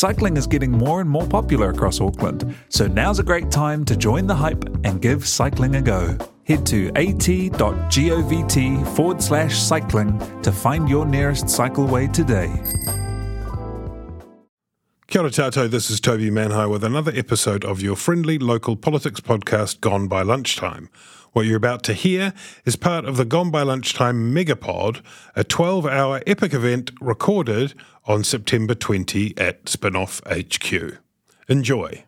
Cycling is getting more and more popular across Auckland, so now's a great time to join the hype and give cycling a go. Head to at.govt forward slash cycling to find your nearest cycleway today. Kia ora tātou, this is Toby Manhire with another episode of your friendly local politics podcast, Gone by Lunchtime. What you're about to hear is part of the Gone by Lunchtime Megapod, a 12 hour epic event recorded on September 20 at Spinoff HQ. Enjoy.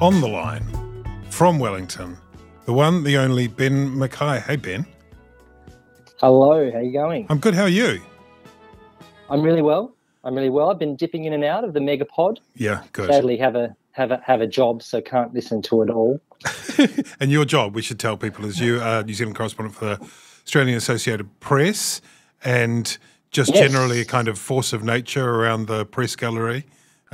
On the line, from Wellington, the one, the only Ben McKay. Hey, Ben. Hello, how you going? I'm good. How are you? I'm really well. I'm really well. I've been dipping in and out of the Megapod. Yeah, good. Sadly, have a have a have a job, so can't listen to it all. and your job, we should tell people, is you are New Zealand correspondent for the Australian Associated Press, and just Yes. generally a kind of force of nature around the press gallery.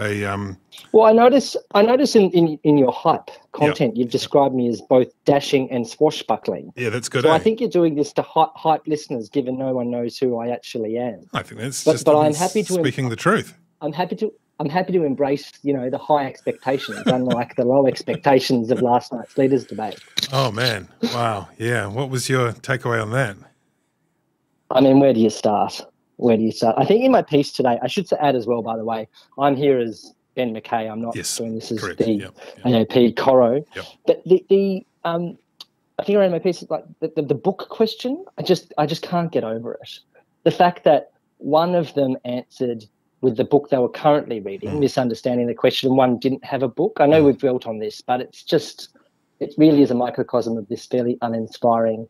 A um, Well, I notice I notice in, in, in your hype content, you've described me as both dashing and swashbuckling. yeah, that's good. So eh? I think you're doing this to hype, hype listeners, given no one knows who I actually am. I think that's but- just but I'm happy to- speaking the truth. I'm happy to I'm happy to embrace, you know, the high expectations, unlike the low expectations of last night's leaders debate. Oh man, wow, yeah. What was your takeaway on that? I mean, where do you start? Where do you start? I think in my piece today, I should add as well, by the way, I'm here as Ben McKay. I'm not Yes, doing this as correct. the Yep, yep. AAP Coro. Yep. But the, the um, I think around my piece, like the, the, the book question, I just I just can't get over it. The fact that one of them answered with the book they were currently reading, Mm. misunderstanding the question, and one didn't have a book. I know we've built on this, but it's just it really is a microcosm of this fairly uninspiring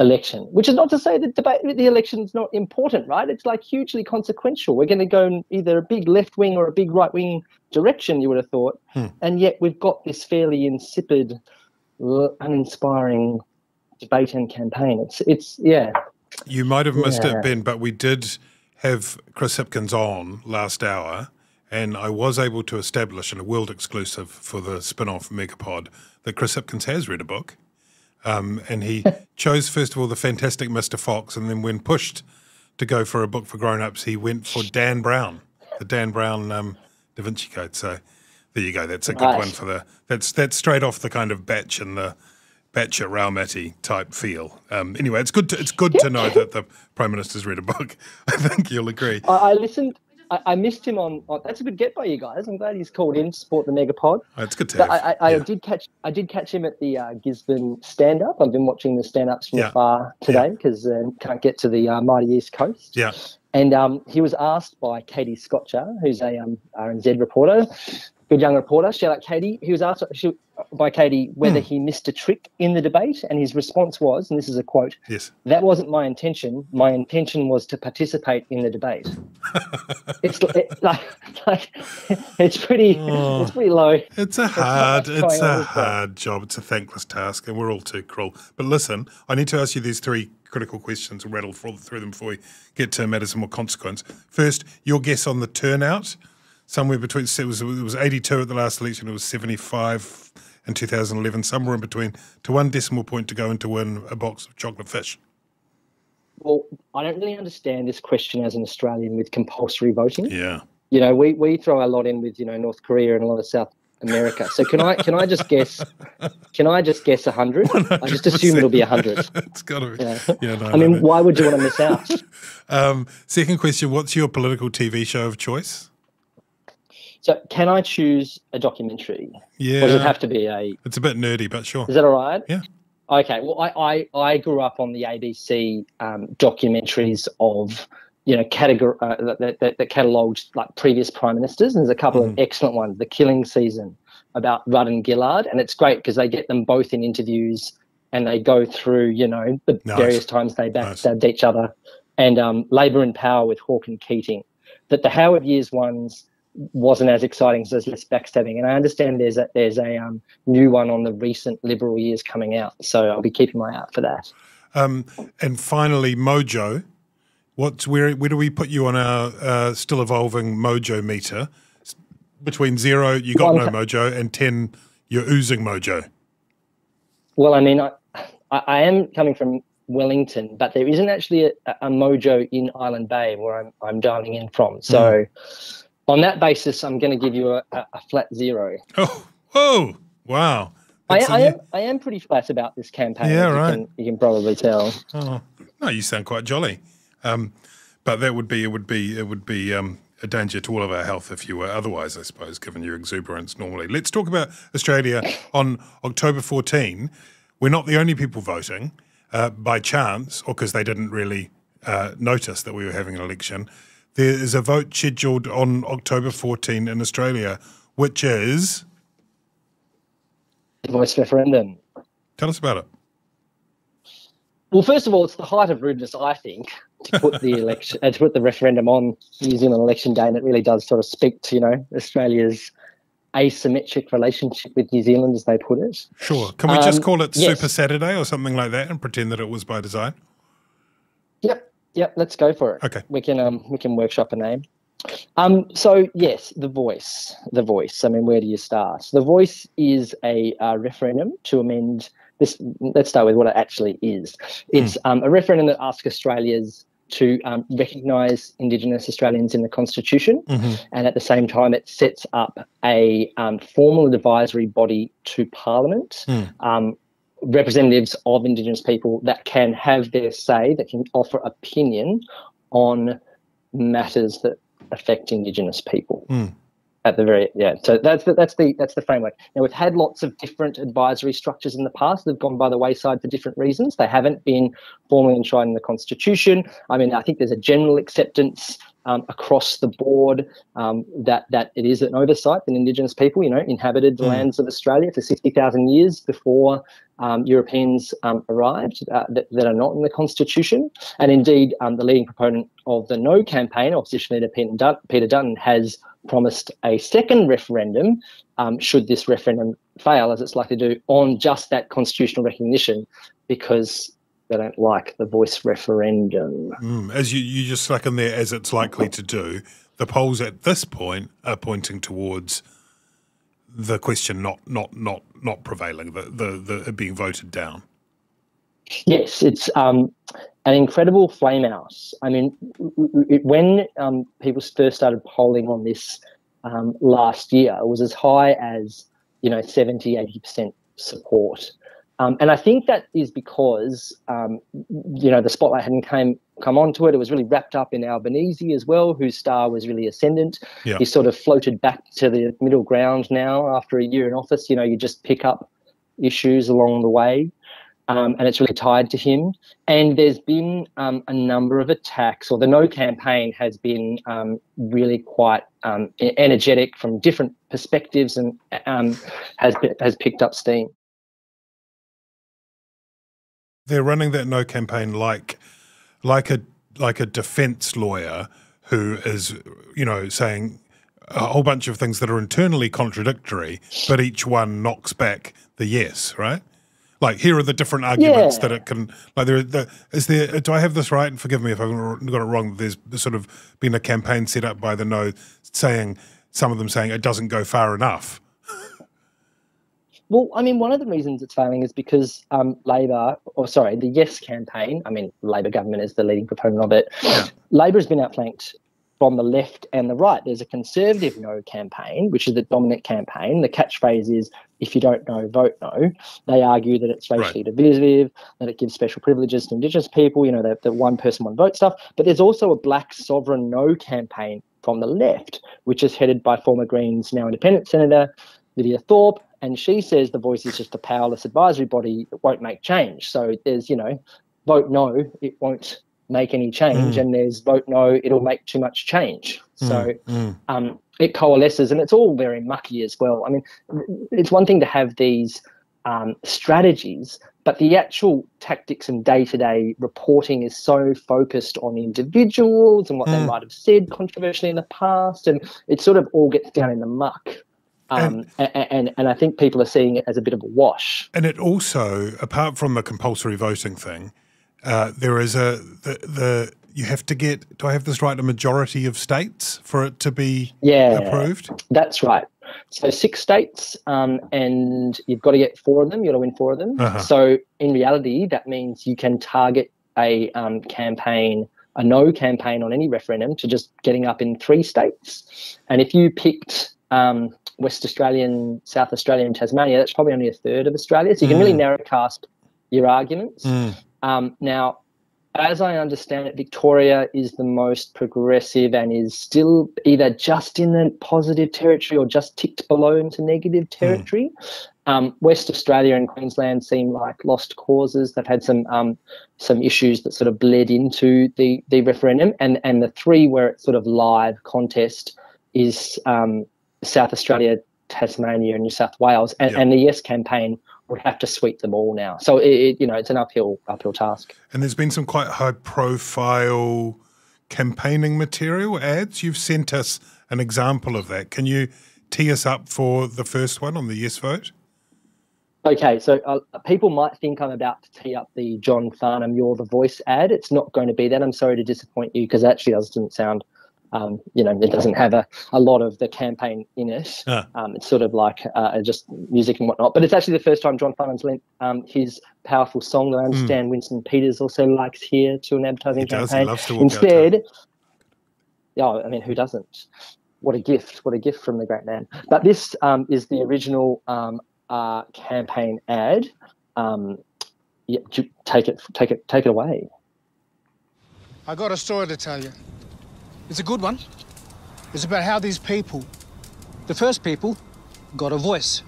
election. Which is not to say that debate the election is not important, right? It's like hugely consequential. We're going to go in either a big left wing or a big right wing direction. You would have thought, Hmm. and yet we've got this fairly insipid, uninspiring debate and campaign. It's it's yeah. You might have missed Yeah. it, Ben, but we did have Chris Hipkins on last hour, and I was able to establish in a world exclusive for the spin off Megapod that Chris Hipkins has read a book. Um, and he chose, first of all, the fantastic Mr. Fox, and then when pushed to go for a book for grown ups, he went for Dan Brown, the Dan Brown um, Da Vinci Code. So there you go. That's a good Right. one for the. That's that's straight off the kind of batch and the Batcher Raumati type feel. Um, anyway, it's good to it's good to know that the Prime Minister's read a book. I think you'll agree. I, I listened. I, I missed him on, on. That's a good get by you guys. I'm glad he's called in to support the Megapod. Oh, It's good to But have. I, I, I did catch I did catch him at the uh, Gisborne stand up. I've been watching the stand ups from Yeah. afar today because um, can't get to the uh, mighty East Coast. yeah, And um, he was asked by Katie Scotcher, who's a um, RNZ reporter, good young reporter. Shout out Katie. He was asked she, by Katie whether hmm. he missed a trick in the debate, and his response was, and this is a quote: yes. "That wasn't my intention. My intention was to participate in the debate." it's it, like, like it's pretty Oh. it's pretty low. It's a hard, much it's a hard job. It's a thankless task, and we're all too cruel. But listen, I need to ask you these three critical questions. We'll rattle through through them before we get to matters of more consequence. First, your guess on the turnout. Somewhere between it was it was eighty two at the last election. It was seventy five in two thousand eleven. Somewhere in between, to one decimal point to go and to win a box of chocolate fish. Well, I don't really understand this question as an Australian with compulsory voting. Yeah. You know, we, we throw a lot in with you know North Korea and a lot of South America. So can I can I just guess? Can I just guess a hundred? I just assume it'll be a hundred. it's got to be. Yeah. Yeah, no, I no, mean, no. why would you want to miss out? Um, second question: What's your political TV show of choice? So can I choose a documentary? Yeah, Or does it have to be a? it's a bit nerdy, but sure. Is that all right? Yeah. Okay, well, I, I, I grew up on the ABC um, documentaries of, you know, categor- uh, that, that, that catalogued like previous prime ministers. And there's a couple Mm. of excellent ones. The Killing Season about Rudd and Gillard, and it's great because they get them both in interviews and they go through, you know, the Nice. various times they Nice. backstabbed each other. And um, Labor in Power with Hawke and Keating. That the Howard Years ones wasn't as exciting as less backstabbing. And I understand there's a there's a um, new one on the recent Liberal years coming out, so I'll be keeping my eye out for that. Um, and finally, Mojo. What's where? Where do we put you on our uh, still evolving Mojo meter? Between zero, you got Well, no mojo, and ten, you're oozing mojo. Well, I mean, I, I, I am coming from Wellington, but there isn't actually a, a mojo in Island Bay where I'm, I'm dialing in from. So, on that basis, I'm going to give you a, a, flat zero. Oh, whoa, wow! I, I am I am pretty flat about this campaign. Yeah, as you right. Can, you can probably tell. Oh, no, you sound quite jolly. Um, but that would be it would be it would be um, a danger to all of our health if you were otherwise, I suppose, given your exuberance normally. Let's talk about Australia on October 14. We're not the only people voting uh, by chance or because they didn't really uh, notice that we were having an election. There is a vote scheduled on October 14 in Australia, which is Voice referendum. tell us about it. Well, first of all, it's the height of rudeness, I think, to put the election, uh, to put the referendum on New Zealand election day, and it really does sort of speak to you know Australia's asymmetric relationship with New Zealand, as they put it. Sure. Can we just Um, call it yes. Super Saturday or something like that and pretend that it was by design? Yep, yep. Let's go for it. Okay. we can um we can workshop a name. Um, so yes, the voice, the voice. I mean, where do you start? The voice is a uh, referendum to amend this. Let's start with what it actually is. It's um, a referendum that asks Australians to um, recognise Indigenous Australians in the Constitution, and at the same time, it sets up a um, formal advisory body to Parliament. Um, representatives of Indigenous people that can have their say, that can offer opinion on matters that affect Indigenous people. Hmm. At the very yeah, so that's the, that's the that's the framework. Now we've had lots of different advisory structures in the past. They've gone by the wayside for different reasons. They haven't been formally enshrined in the constitution. I mean, I think there's a general acceptance um, across the board um, that that it is an oversight that Indigenous people, you know, inhabited the lands of Australia for sixty thousand years before um, Europeans um, arrived uh, that, that are not in the Constitution. And indeed, um, the leading proponent of the No campaign, opposition leader Peter, Dun- Peter Dutton, has promised a second referendum um, should this referendum fail, as it's likely to do, on just that constitutional recognition because they don't like the voice referendum. Mm, as you, you just stuck in there, as it's likely to do, the polls at this point are pointing towards the question not not not not prevailing, the the, the being voted down. Yes, it's um, an incredible flame out. I mean, it, when um, people first started polling on this um, last year, it was as high as, you know, 70, 80% support. Um, and I think that is because, um, you know, the spotlight hadn't came, come onto it. It was really wrapped up in Albanese as well, whose star was really ascendant. Yeah. He sort of floated back to the middle ground now after a year in office. You know, you just pick up issues along the way um, and it's really tied to him. And there's been um, a number of attacks, or the No campaign has been um, really quite um, energetic from different perspectives and um, has has picked up steam. They're running that no campaign like like a like a defense lawyer who is you know saying a whole bunch of things that are internally contradictory, but each one knocks back the yes, right? Like here are the different arguments Yeah. that it can. Like there, the, is there? Do I have this right? And forgive me if I've got it wrong. There's sort of been a campaign set up by the No, saying some of them saying it doesn't go far enough. Well, I mean, one of the reasons it's failing is because um, Labor, or sorry, the Yes campaign, I mean, Labor government is the leading proponent of it. Labor has been outflanked from the left and the right. There's a conservative no campaign, which is the dominant campaign. The catchphrase is, if you don't know, vote no. They argue that it's racially divisive, that it gives special privileges to Indigenous people, you know, the, the one person, one vote stuff. But there's also a black sovereign no campaign from the left, which is headed by former Greens, now independent Senator Lydia Thorpe, and she says the voice is just a powerless advisory body that won't make change. So there's, you know, vote no, it won't make any change, mm. and there's vote no, it'll make too much change. Mm. So mm. Um, it coalesces, and it's all very mucky as well. I mean, it's one thing to have these um, strategies, but the actual tactics and day to day reporting is so focused on individuals and what they mm. might have said controversially in the past, and it sort of all gets down in the muck. Um, and, and, and I think people are seeing it as a bit of a wash. And it also, apart from the compulsory voting thing, uh, there is a the, the you have to get. Do I have this right? A majority of states for it to be yeah, approved. That's right. So six states, um, and you've got to get four of them. You've got to win four of them. Uh-huh. So in reality, that means you can target a um, campaign, a no campaign on any referendum, to just getting up in three states. And if you picked um, West Australian, South Australia, and Tasmania, that's probably only a third of Australia. So you can mm. really narrow cast your arguments. Mm. Um, now, as I understand it, Victoria is the most progressive and is still either just in the positive territory or just ticked below into negative hmm. territory. Mm. Um, West Australia and Queensland seem like lost causes. They've had some um, some issues that sort of bled into the the referendum, and and the three where it's sort of live contest is um, South Australia, Tasmania, and New South Wales, and, yep. and the Yes campaign would have to sweep them all now. So it, it, you know it's an uphill uphill task. And there's been some quite high profile campaigning material ads. You've sent us an example of that. Can you tee us up for the first one on the yes vote? Okay, so uh, people might think I'm about to tee up the John Farnham "You're the Voice" ad. It's not going to be that. I'm sorry to disappoint you because actually doesn't sound um, you know, it doesn't have a, a lot of the campaign in it. Uh. Um, it's sort of like uh, just music and whatnot. But it's actually the first time John Farnham's lent um, his powerful song that I hmm. understand mm. Winston Peters also likes here to an advertising he campaign. Does. He loves to Instead, yeah, I mean, who doesn't? What a gift! What a gift from the great man. But this um, is the original um, uh, campaign ad. Um, yeah, take it, take it, take it away. I got a story to tell you. It's a good one. It's about how these people, the first people, got a voice.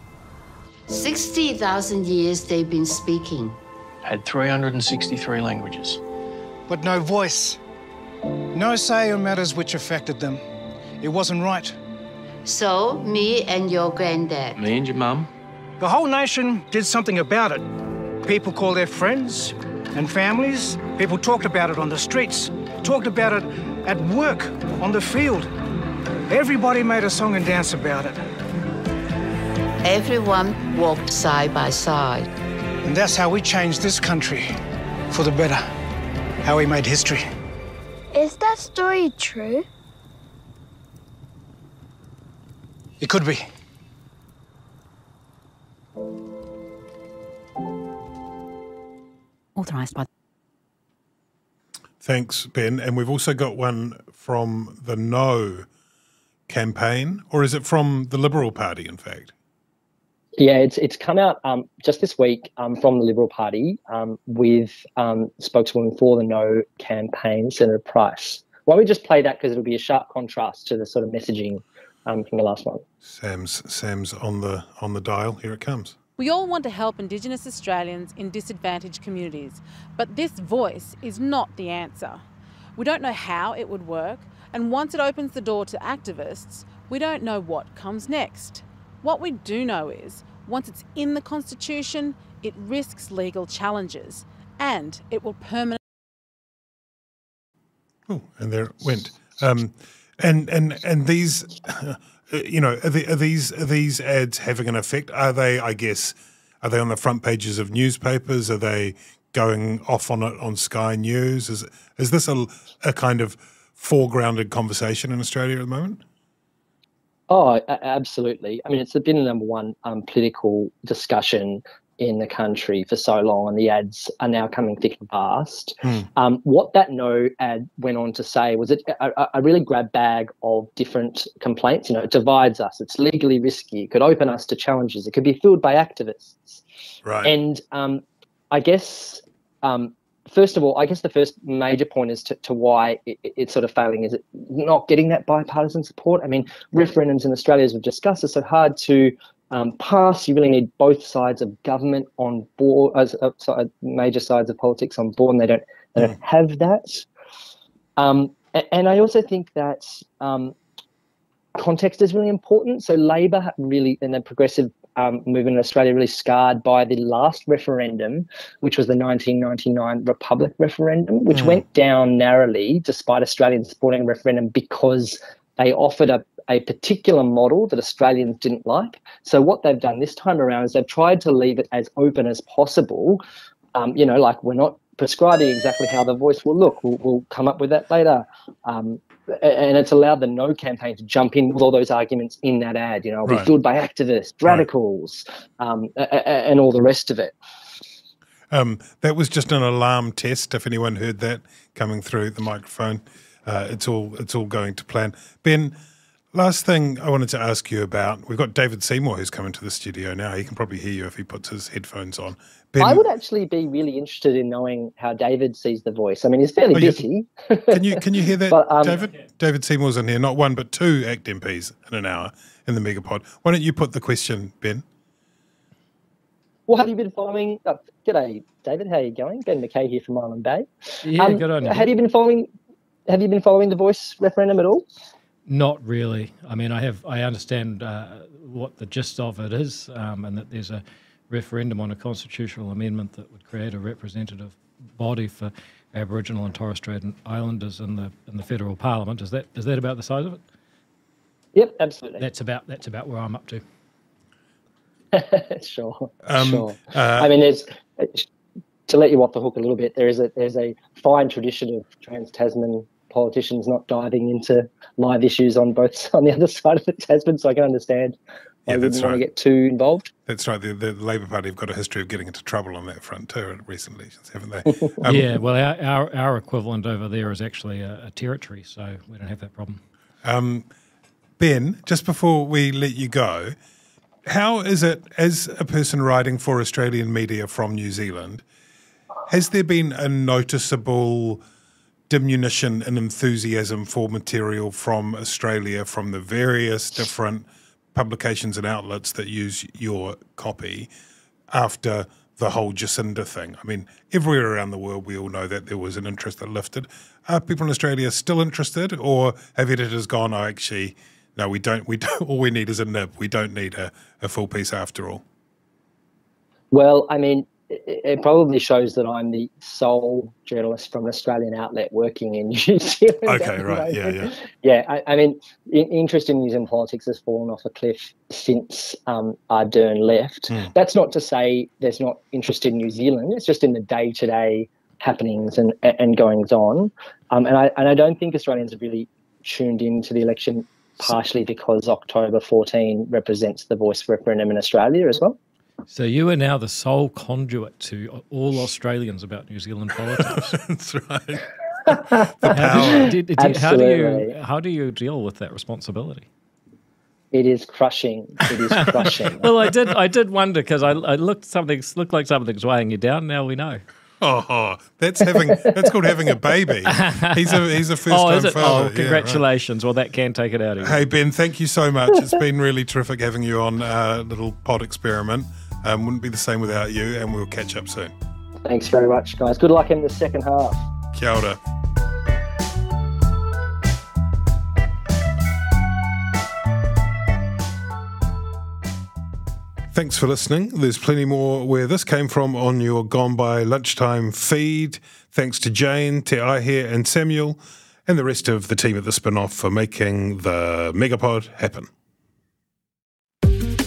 60,000 years they've been speaking. Had 363 languages. But no voice. No say on matters which affected them. It wasn't right. So, me and your granddad. Me and your mum. The whole nation did something about it. People called their friends and families. People talked about it on the streets, talked about it at work, on the field. Everybody made a song and dance about it. Everyone walked side by side. And that's how we changed this country for the better. How we made history. Is that story true? It could be. Authorised by Thanks, Ben. And we've also got one from the No campaign, or is it from the Liberal Party, in fact? Yeah, it's it's come out um, just this week um, from the Liberal Party um, with um, spokeswoman for the No campaign, Senator Price. Why don't we just play that because it'll be a sharp contrast to the sort of messaging um, from the last one. Sam's Sam's on the on the dial. Here it comes. We all want to help Indigenous Australians in disadvantaged communities, but this voice is not the answer. We don't know how it would work, and once it opens the door to activists, we don't know what comes next. What we do know is, once it's in the Constitution, it risks legal challenges and it will permanently. Oh, and there it went. Um, and and and these you know, are, the, are, these are these ads having an effect? Are they? I guess are they on the front pages of newspapers? Are they going off on it on Sky News? Is is this a, a kind of foregrounded conversation in Australia at the moment? Oh, absolutely. I mean, it's been the number one um, political discussion in the country for so long, and the ads are now coming thick and fast. Mm. Um, what that no ad went on to say was it a, a, really grab bag of different complaints. You know, it divides us. It's legally risky. It could open us to challenges. It could be filled by activists. Right. And um, I guess um, first of all, I guess the first major point is to, to why it, it's sort of failing is it not getting that bipartisan support. I mean, referendums in Australia, as we've discussed, are so hard to um, pass. You really need both sides of government on board, as uh, sorry, major sides of politics on board, and they don't they don't have that. Um, and I also think that um, context is really important. So Labor really and the progressive um, movement in Australia really scarred by the last referendum, which was the 1999 Republic referendum, which Mm. went down narrowly despite Australians supporting a referendum because they offered a, a particular model that Australians didn't like. So what they've done this time around is they've tried to leave it as open as possible. Um, you know, like we're not prescribing exactly how the voice will look. We'll, we'll come up with that later. Um, and it's allowed the No campaign to jump in with all those arguments in that ad. You know, be Right. filled by activists, radicals, um, a- a- and all the rest of it. Um, that was just an alarm test. If anyone heard that coming through the microphone, uh, it's all it's all going to plan. Ben, last thing I wanted to ask you about. We've got David Seymour who's coming to the studio now. He can probably hear you if he puts his headphones on. Ben, I would actually be really interested in knowing how David sees the voice. I mean, he's fairly Oh, you- busy. can you can you hear that, But, um, David? David Seymour's in here, not one but two ACT MPs in an hour in the Megapod. Why don't you put the question, Ben? Well, have you been following? Uh, g'day, David. How are you going? Ben McKay here from Island Bay. Yeah, Um, good on you. Have you been following? Have you been following the voice referendum at all? Not really. I mean, I have. I understand uh, what the gist of it is, um, and that there's a referendum on a constitutional amendment that would create a representative body for Aboriginal and Torres Strait Islanders in the in the federal parliament. Is that is that about the size of it? Yep, absolutely. That's about that's about where I'm up to. sure, Um, sure. uh, I mean, there's to let you off the hook a little bit. There is a there's a fine tradition of trans Tasman politicians not diving into live issues on both on the other side of the Tasman, so I can understand why Yeah, you that's wouldn't want right. to get too involved. That's right. The, the Labor Party have got a history of getting into trouble on that front too at recent elections, haven't they? Um, yeah. Well, our, our our equivalent over there is actually a, a territory, so we don't have that problem. Um, ben, just before we let you go, how is it as a person writing for Australian media from New Zealand? Has there been a noticeable diminution in enthusiasm for material from Australia from the various different publications and outlets that use your copy after the whole Jacinda thing? I mean, everywhere around the world, we all know that there was an interest that lifted. Are people in Australia still interested, or have editors gone, "Oh, actually, no, we don't. We don't. All we need is a nib. We don't need a, a full piece after all." Well, I mean, it, it probably shows that I'm the sole journalist from an Australian outlet working in New Zealand. Okay, right, yeah, yeah. yeah. I, I mean, in, interest in New Zealand politics has fallen off a cliff since um, Ardern left. Hmm. That's not to say there's not interest in New Zealand. It's just in the day-to-day happenings and and goings on. Um, and I and I don't think Australians have really tuned into the election. Partially because October 14 represents the voice referendum in Australia as well. So you are now the sole conduit to all Australians about New Zealand politics. That's right. How, did- did- how do you Absolutely. how do you deal with that responsibility? It is crushing. It is crushing. Well, I did I did wonder because I, I looked something looked like something's weighing you down. Now we know. Oh, that's having that's called having a baby. He's a he's a first oh, time is father. Oh, Yeah, right. congratulations. Well, that can take it out of you. Hey Ben, thank you so much. It's been really terrific having you on a little pod experiment. Um, wouldn't be the same without you, and we'll catch up soon. Thanks very much, guys. Good luck in the second half. Kia ora. Thanks for listening. There's plenty more where this came from on your Gone By Lunchtime feed. Thanks to Jane, Te Aihe, and Samuel, and the rest of the team at the spin off for making the Megapod happen.